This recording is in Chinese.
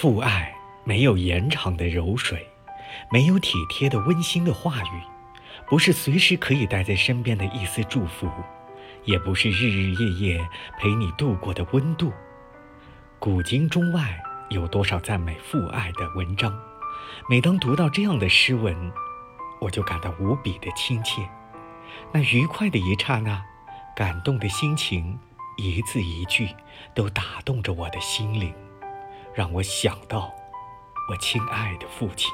父爱没有延长的柔水，没有体贴的温馨的话语，不是随时可以带在身边的一丝祝福，也不是日日夜夜陪你度过的温度。古今中外有多少赞美父爱的文章？每当读到这样的诗文，我就感到无比的亲切。那愉快的一刹那，感动的心情，一字一句都打动着我的心灵，让我想到我亲爱的父亲。